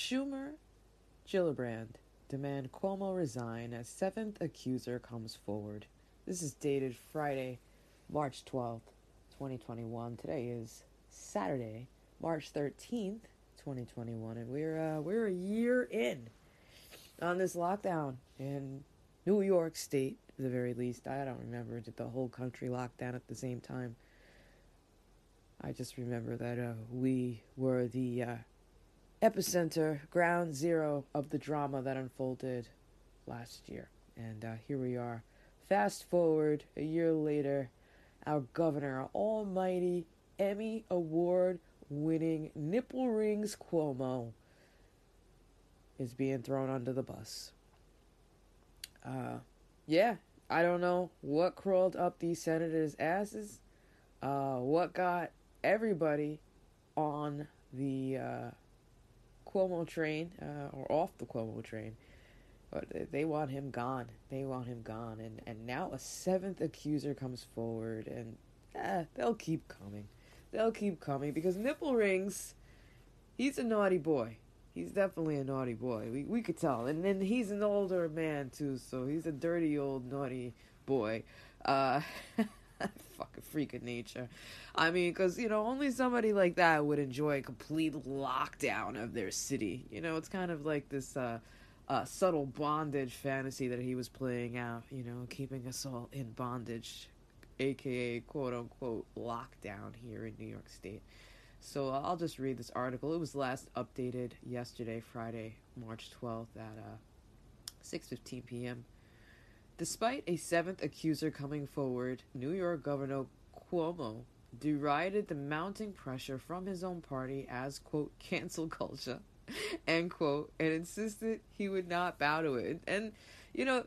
Schumer, Gillibrand demand Cuomo resign as seventh accuser comes forward. This is dated Friday, March 12th, 2021. Today is Saturday, March 13th, 2021, and we're uh, we're a year in on this lockdown in New York State, at the very least. I don't remember did the whole country lock down at the same time. I just remember that uh, we were the uh, epicenter, ground zero of the drama that unfolded last year. And uh, here we are. Fast forward a year later, our governor, our almighty Emmy Award winning Nipple Rings Cuomo, is being thrown under the bus. Uh, yeah, I don't know what crawled up these senators' asses, uh, what got everybody on the uh, Cuomo train uh, or off the Cuomo train. But they want him gone. They want him gone. And, and now a seventh accuser comes forward, and eh, they'll keep coming. They'll keep coming because Nipple Rings, he's a naughty boy. He's definitely a naughty boy. We we could tell. And then he's an older man too, so he's a dirty old naughty boy. Uh fucking freak of nature. I mean, because, you know, only somebody like that would enjoy a complete lockdown of their city. You know, it's kind of like this uh, uh, subtle bondage fantasy that he was playing out, you know, keeping us all in bondage, aka quote unquote lockdown here in New York State. So uh, I'll just read this article. It was last updated yesterday, Friday, March 12th at uh, 6:15 p.m. Despite a seventh accuser coming forward, New York Governor Cuomo derided the mounting pressure from his own party as, quote, cancel culture, end quote, and insisted he would not bow to it. And, you know,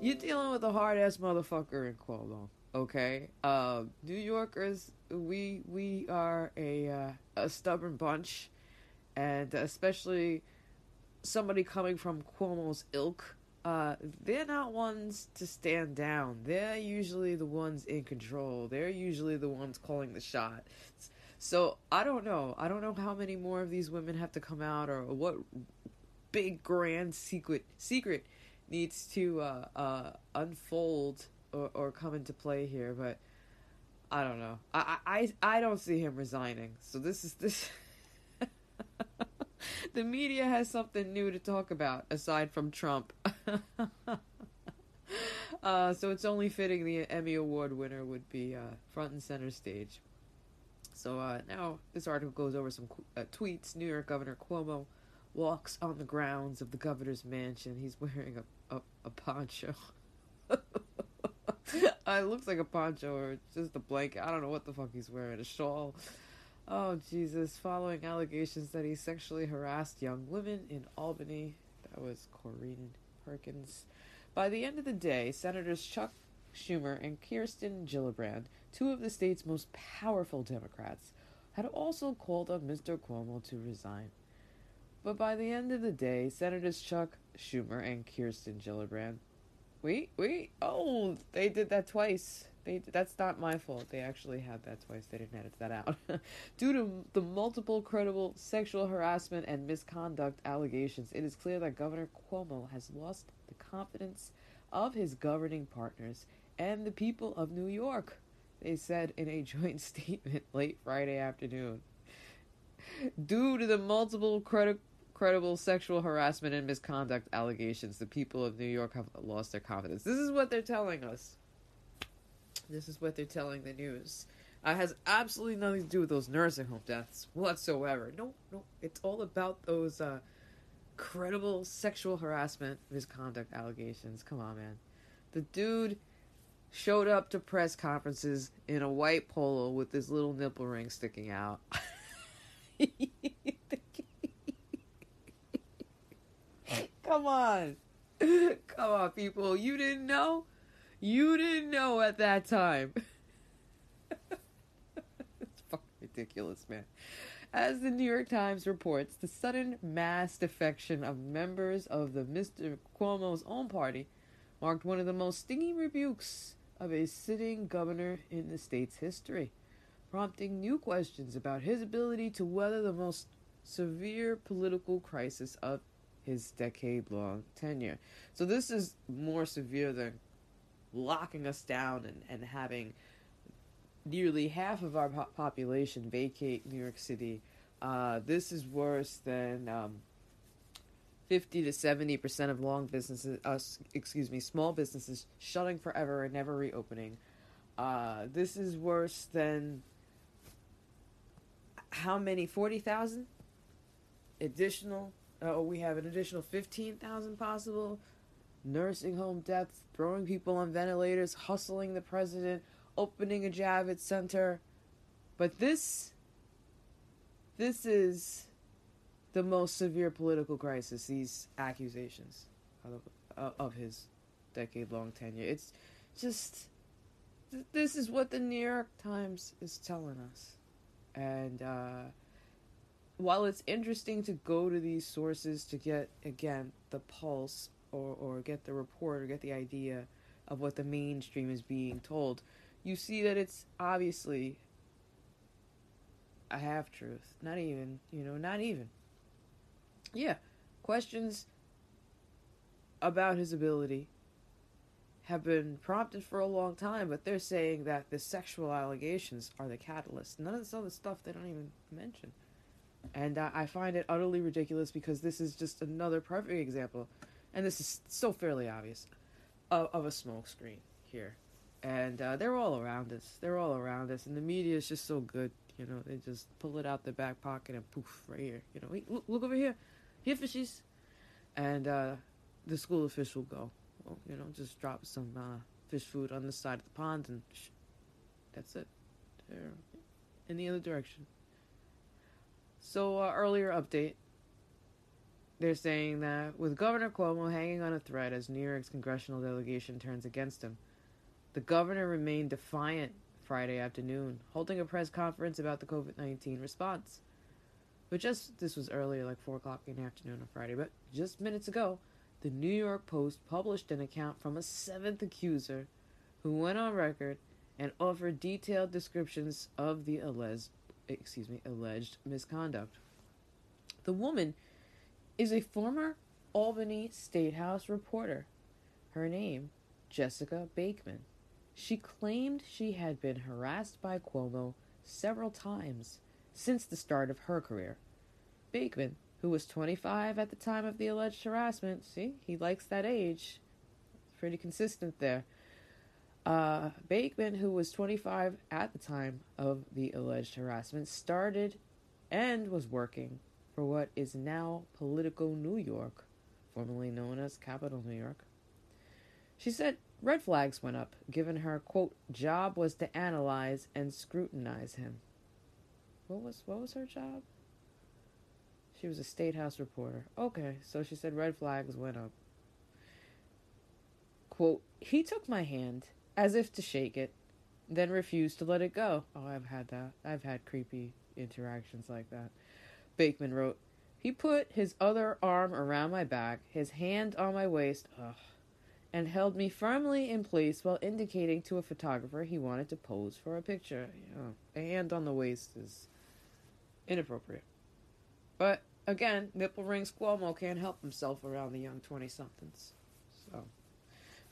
you're dealing with a hard ass motherfucker in Cuomo, okay? Uh, New Yorkers, we we are a uh, a stubborn bunch, and especially somebody coming from Cuomo's ilk uh, they're not ones to stand down. They're usually the ones in control. They're usually the ones calling the shots. So I don't know. I don't know how many more of these women have to come out, or what big grand secret secret needs to uh, uh, unfold or, or come into play here. But I don't know. I I I don't see him resigning. So this is this. the media has something new to talk about aside from Trump. uh, so it's only fitting the Emmy Award winner would be uh, front and center stage. So uh, now this article goes over some uh, tweets. New York Governor Cuomo walks on the grounds of the governor's mansion. He's wearing a, a, a poncho. uh, it looks like a poncho or just a blanket. I don't know what the fuck he's wearing. A shawl. Oh, Jesus. Following allegations that he sexually harassed young women in Albany. That was Corinne Perkins. By the end of the day, Senators Chuck Schumer and Kirsten Gillibrand, two of the state's most powerful Democrats, had also called on Mr. Cuomo to resign. But by the end of the day, Senators Chuck Schumer and Kirsten Gillibrand. Wait, wait. Oh, they did that twice. They that's not my fault. They actually had that twice. They didn't edit that out. Due to the multiple credible sexual harassment and misconduct allegations, it is clear that Governor Cuomo has lost the confidence of his governing partners and the people of New York. They said in a joint statement late Friday afternoon. Due to the multiple credi- credible sexual harassment and misconduct allegations, the people of New York have lost their confidence. This is what they're telling us. This is what they're telling the news. Uh, it has absolutely nothing to do with those nursing home deaths whatsoever. No, no, it's all about those uh, credible sexual harassment, misconduct allegations. Come on, man. The dude showed up to press conferences in a white polo with this little nipple ring sticking out. Come on. Come on, people. You didn't know? You didn't know at that time. it's fucking ridiculous, man. As the New York Times reports, the sudden mass defection of members of the Mr. Cuomo's own party marked one of the most stinging rebukes of a sitting governor in the state's history, prompting new questions about his ability to weather the most severe political crisis of his decade long tenure. So this is more severe than locking us down and, and having nearly half of our po- population vacate New York City. Uh, this is worse than um, 50 to 70 percent of long businesses, uh, excuse me, small businesses shutting forever and never reopening. Uh, this is worse than how many? 40,000 additional. Oh, we have an additional 15,000 possible nursing home deaths, throwing people on ventilators, hustling the president, opening a Javits center. But this, this is the most severe political crisis. These accusations of, of his decade-long tenure. It's just this is what the New York Times is telling us, and uh, while it's interesting to go to these sources to get again the pulse or or get the report or get the idea of what the mainstream is being told you see that it's obviously a half truth. Not even, you know, not even. Yeah, questions about his ability have been prompted for a long time, but they're saying that the sexual allegations are the catalyst. None of this other stuff they don't even mention. And uh, I find it utterly ridiculous because this is just another perfect example, and this is still fairly obvious, of, of a smokescreen here and uh, they're all around us. They're all around us, and the media is just so good. You know, they just pull it out their back pocket and poof, right here. You know, look, look over here, here fishies, and uh, the school official go. Well, you know, just drop some uh, fish food on the side of the pond, and sh- that's it. They're in the other direction. So uh, earlier update. They're saying that with Governor Cuomo hanging on a thread as New York's congressional delegation turns against him, the governor remained defiant Friday afternoon, holding a press conference about the COVID 19 response. But just, this was earlier, like 4 o'clock in the afternoon on Friday, but just minutes ago, the New York Post published an account from a seventh accuser who went on record and offered detailed descriptions of the alleged, excuse me, alleged misconduct. The woman is a former Albany State House reporter. Her name, Jessica Bakeman. She claimed she had been harassed by Cuomo several times since the start of her career. Bakeman, who was 25 at the time of the alleged harassment, see, he likes that age. Pretty consistent there. Uh, Bakeman, who was 25 at the time of the alleged harassment, started and was working for what is now Politico New York, formerly known as Capital New York. She said Red flags went up, given her quote job was to analyze and scrutinize him. What was what was her job? She was a state house reporter. Okay, so she said red flags went up. Quote, he took my hand as if to shake it, then refused to let it go. Oh, I've had that. I've had creepy interactions like that. Bakeman wrote, he put his other arm around my back, his hand on my waist. Ugh and held me firmly in place while indicating to a photographer he wanted to pose for a picture. Know, a hand on the waist is inappropriate. But again, nipple rings Cuomo can't help himself around the young 20 somethings. So,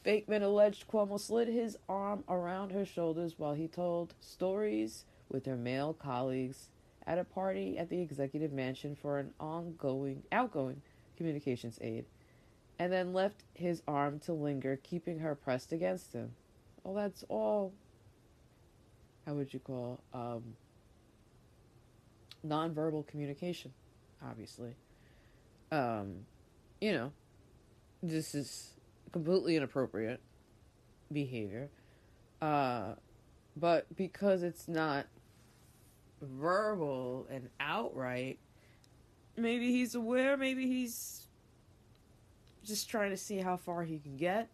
Bakeman alleged Cuomo slid his arm around her shoulders while he told stories with her male colleagues at a party at the executive mansion for an ongoing, outgoing communications aide and then left his arm to linger, keeping her pressed against him. Well, that's all. How would you call um, nonverbal communication? Obviously, um, you know, this is completely inappropriate behavior. Uh, but because it's not verbal and outright, maybe he's aware, maybe he's just trying to see how far he can get.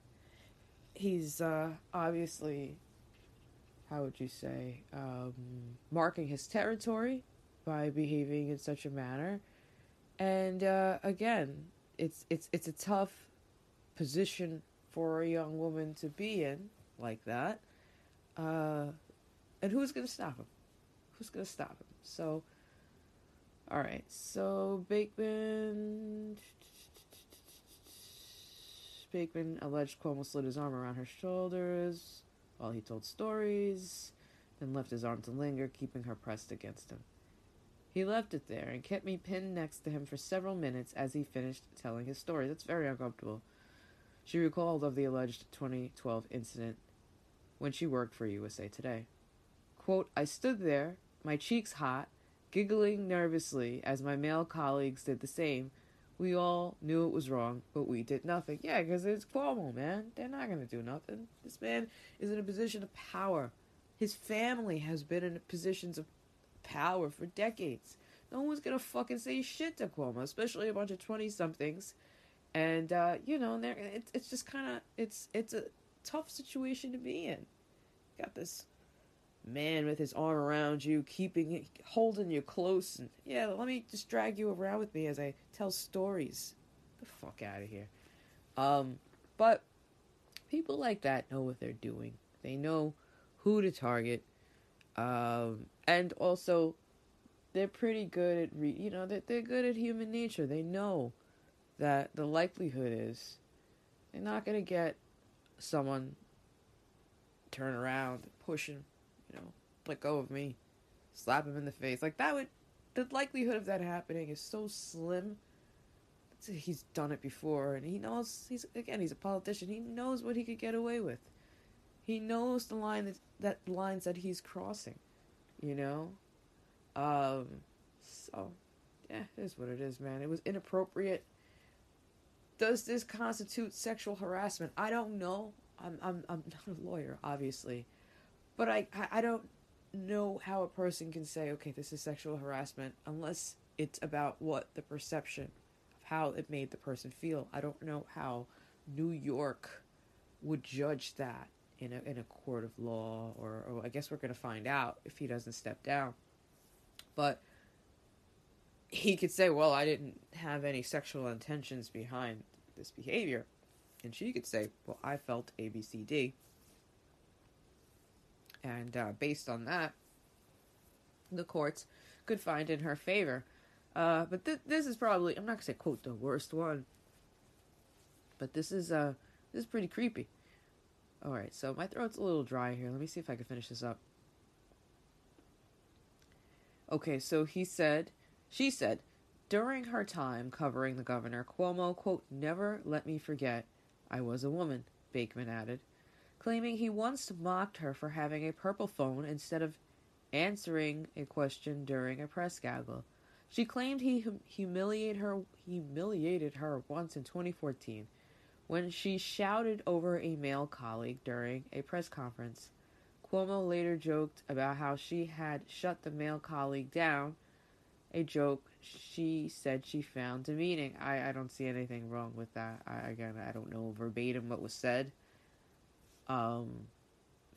He's uh, obviously, how would you say, um, marking his territory by behaving in such a manner. And uh, again, it's it's it's a tough position for a young woman to be in like that. Uh, and who's going to stop him? Who's going to stop him? So All right, so Bateman. Bateman alleged Cuomo slid his arm around her shoulders while he told stories, then left his arm to linger, keeping her pressed against him. He left it there and kept me pinned next to him for several minutes as he finished telling his story. That's very uncomfortable. She recalled of the alleged 2012 incident when she worked for USA Today. Quote, I stood there, my cheeks hot, giggling nervously as my male colleagues did the same. We all knew it was wrong, but we did nothing. Yeah, because it's Cuomo, man. They're not going to do nothing. This man is in a position of power. His family has been in positions of power for decades. No one's going to fucking say shit to Cuomo, especially a bunch of 20 somethings. And, uh, you know, it's, it's just kind of, it's, it's a tough situation to be in. Got this man with his arm around you, keeping holding you close, and yeah, let me just drag you around with me as I tell stories. The fuck out of here. Um, but people like that know what they're doing. They know who to target, um, and also they're pretty good at re- you know they're, they're good at human nature. They know that the likelihood is they're not gonna get someone turn around, push him you know, let go of me, slap him in the face. Like that would, the likelihood of that happening is so slim. He's done it before, and he knows he's again he's a politician. He knows what he could get away with. He knows the line that, that lines that he's crossing, you know. Um, so yeah, it is what it is, man. It was inappropriate. Does this constitute sexual harassment? I don't know. I'm I'm I'm not a lawyer, obviously. But I, I don't know how a person can say, okay, this is sexual harassment unless it's about what the perception of how it made the person feel. I don't know how New York would judge that in a in a court of law, or, or I guess we're to find out if he doesn't step down. But he could say, "Well, I didn't have any sexual intentions behind this behavior," and she could say, "Well, I felt A, B, C, D." And uh, based on that, the courts could find in her favor. Uh, but th- this is probably, I'm not going to say, quote, the worst one. But this is, uh, this is pretty creepy. Alright, so my throat's a little dry here. Let me see if I can finish this up. Okay, so he said, she said, during her time covering the governor, Cuomo, quote, never let me forget I was a woman, Bakeman added claiming he once mocked her for having a purple phone instead of answering a question during a press gaggle. She claimed he hum- humiliated her humiliated her once in 2014 when she shouted over a male colleague during a press conference. Cuomo later joked about how she had shut the male colleague down, a joke she said she found demeaning. I, I don't see anything wrong with that. I, again, I don't know verbatim what was said. Um,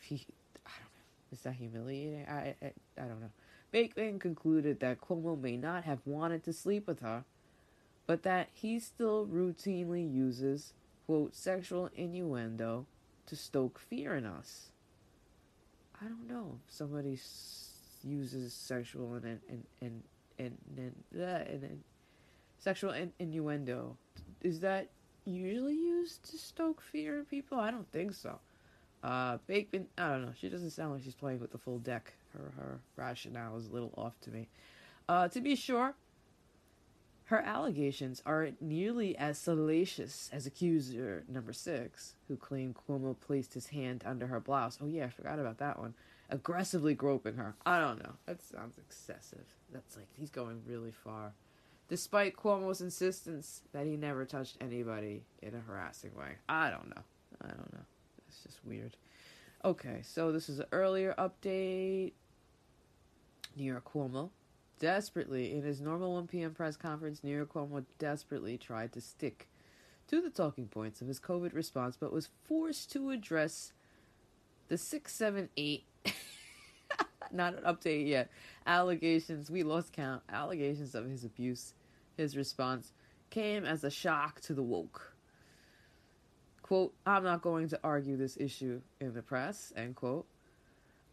he, I don't know. Is that humiliating? I, I, I don't know. Bateman concluded that Cuomo may not have wanted to sleep with her, but that he still routinely uses, quote, sexual innuendo to stoke fear in us. I don't know. If somebody uses sexual and and and and then and, and, and sexual in, innuendo. Is that usually used to stoke fear in people? I don't think so. Uh, Bateman, I don't know. She doesn't sound like she's playing with the full deck. Her her rationale is a little off to me. Uh, to be sure, her allegations aren't nearly as salacious as accuser number six, who claimed Cuomo placed his hand under her blouse. Oh yeah, I forgot about that one. Aggressively groping her. I don't know. That sounds excessive. That's like he's going really far. Despite Cuomo's insistence that he never touched anybody in a harassing way. I don't know. I don't know. It's just weird. Okay, so this is an earlier update. New York Cuomo desperately, in his normal 1 p.m. press conference, New York Cuomo desperately tried to stick to the talking points of his COVID response, but was forced to address the 678, not an update yet, allegations, we lost count, allegations of his abuse. His response came as a shock to the woke. Quote, I'm not going to argue this issue in the press, end quote.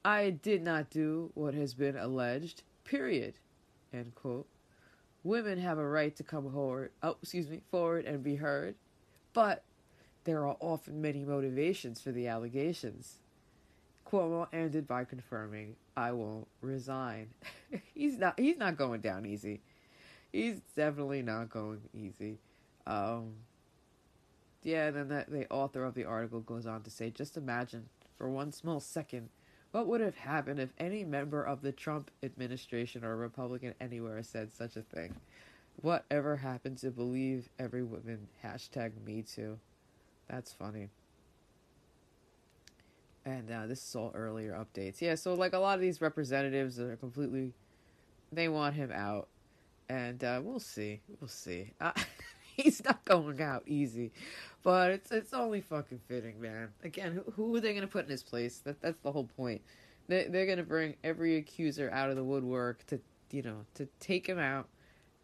I did not do what has been alleged, period, end quote. women have a right to come forward, oh, excuse me, forward and be heard, but there are often many motivations for the allegations. Cuomo ended by confirming, "I won't resign." he's not. He's not going down easy. He's definitely not going easy. Um, yeah, and then the, the author of the article goes on to say, "Just imagine for one small second what would have happened if any member of the Trump administration or Republican anywhere said such a thing? Whatever happened to believe every woman? Hashtag me too. That's funny. And uh, this is all earlier updates. Yeah, so like a lot of these representatives are completely, they want him out. And uh, we'll see. We'll see. Uh, he's not going out easy, but it's it's only fucking fitting, man. Again, who, who are they gonna put in his place? That that's the whole point. They they're gonna bring every accuser out of the woodwork to you know to take him out,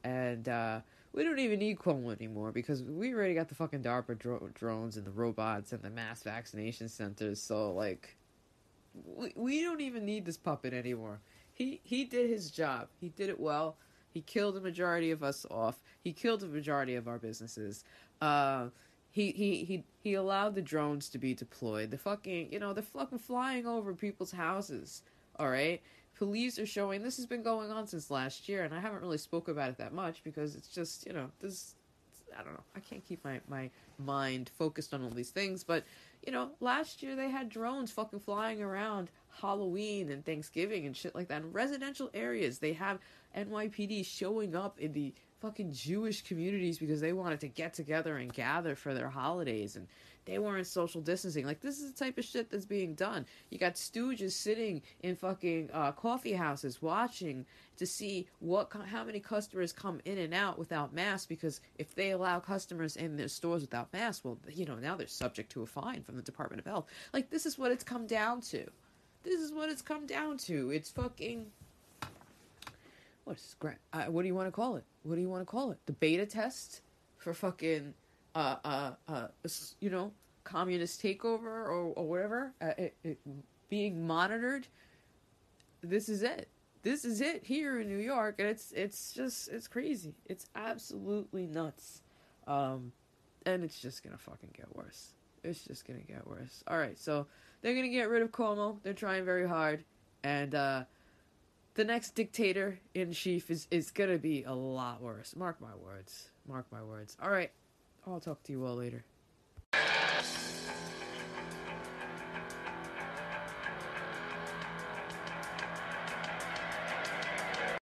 and uh, we don't even need Cuomo anymore because we already got the fucking DARPA dro- drones and the robots and the mass vaccination centers. So like, we we don't even need this puppet anymore. He he did his job. He did it well. He killed the majority of us off. He killed the majority of our businesses. Uh, he, he, he, he allowed the drones to be deployed. The fucking, you know, they're fucking flying over people's houses. All right? Police are showing this has been going on since last year, and I haven't really spoke about it that much because it's just, you know, this, I don't know. I can't keep my, my mind focused on all these things, but, you know, last year they had drones fucking flying around Halloween and Thanksgiving and shit like that in residential areas. They have NYPD showing up in the fucking Jewish communities because they wanted to get together and gather for their holidays and they weren't social distancing. Like this is the type of shit that's being done. You got stooges sitting in fucking uh, coffee houses watching to see what how many customers come in and out without masks because if they allow customers in their stores without masks, well, you know, now they're subject to a fine from the Department of Health. Like this is what it's come down to. This is what it's come down to. It's fucking what's great? Uh, what do you want to call it? What do you want to call it? The beta test for fucking you know communist takeover or or whatever uh, it, it, being monitored. This is it. This is it here in New York, and it's it's just it's crazy. It's absolutely nuts, um, and it's just gonna fucking get worse. It's just gonna get worse. All right, so they're gonna get rid of Cuomo. They're trying very hard, and uh, the next dictator in chief is is gonna be a lot worse. Mark my words. Mark my words. All right, I'll talk to you all later.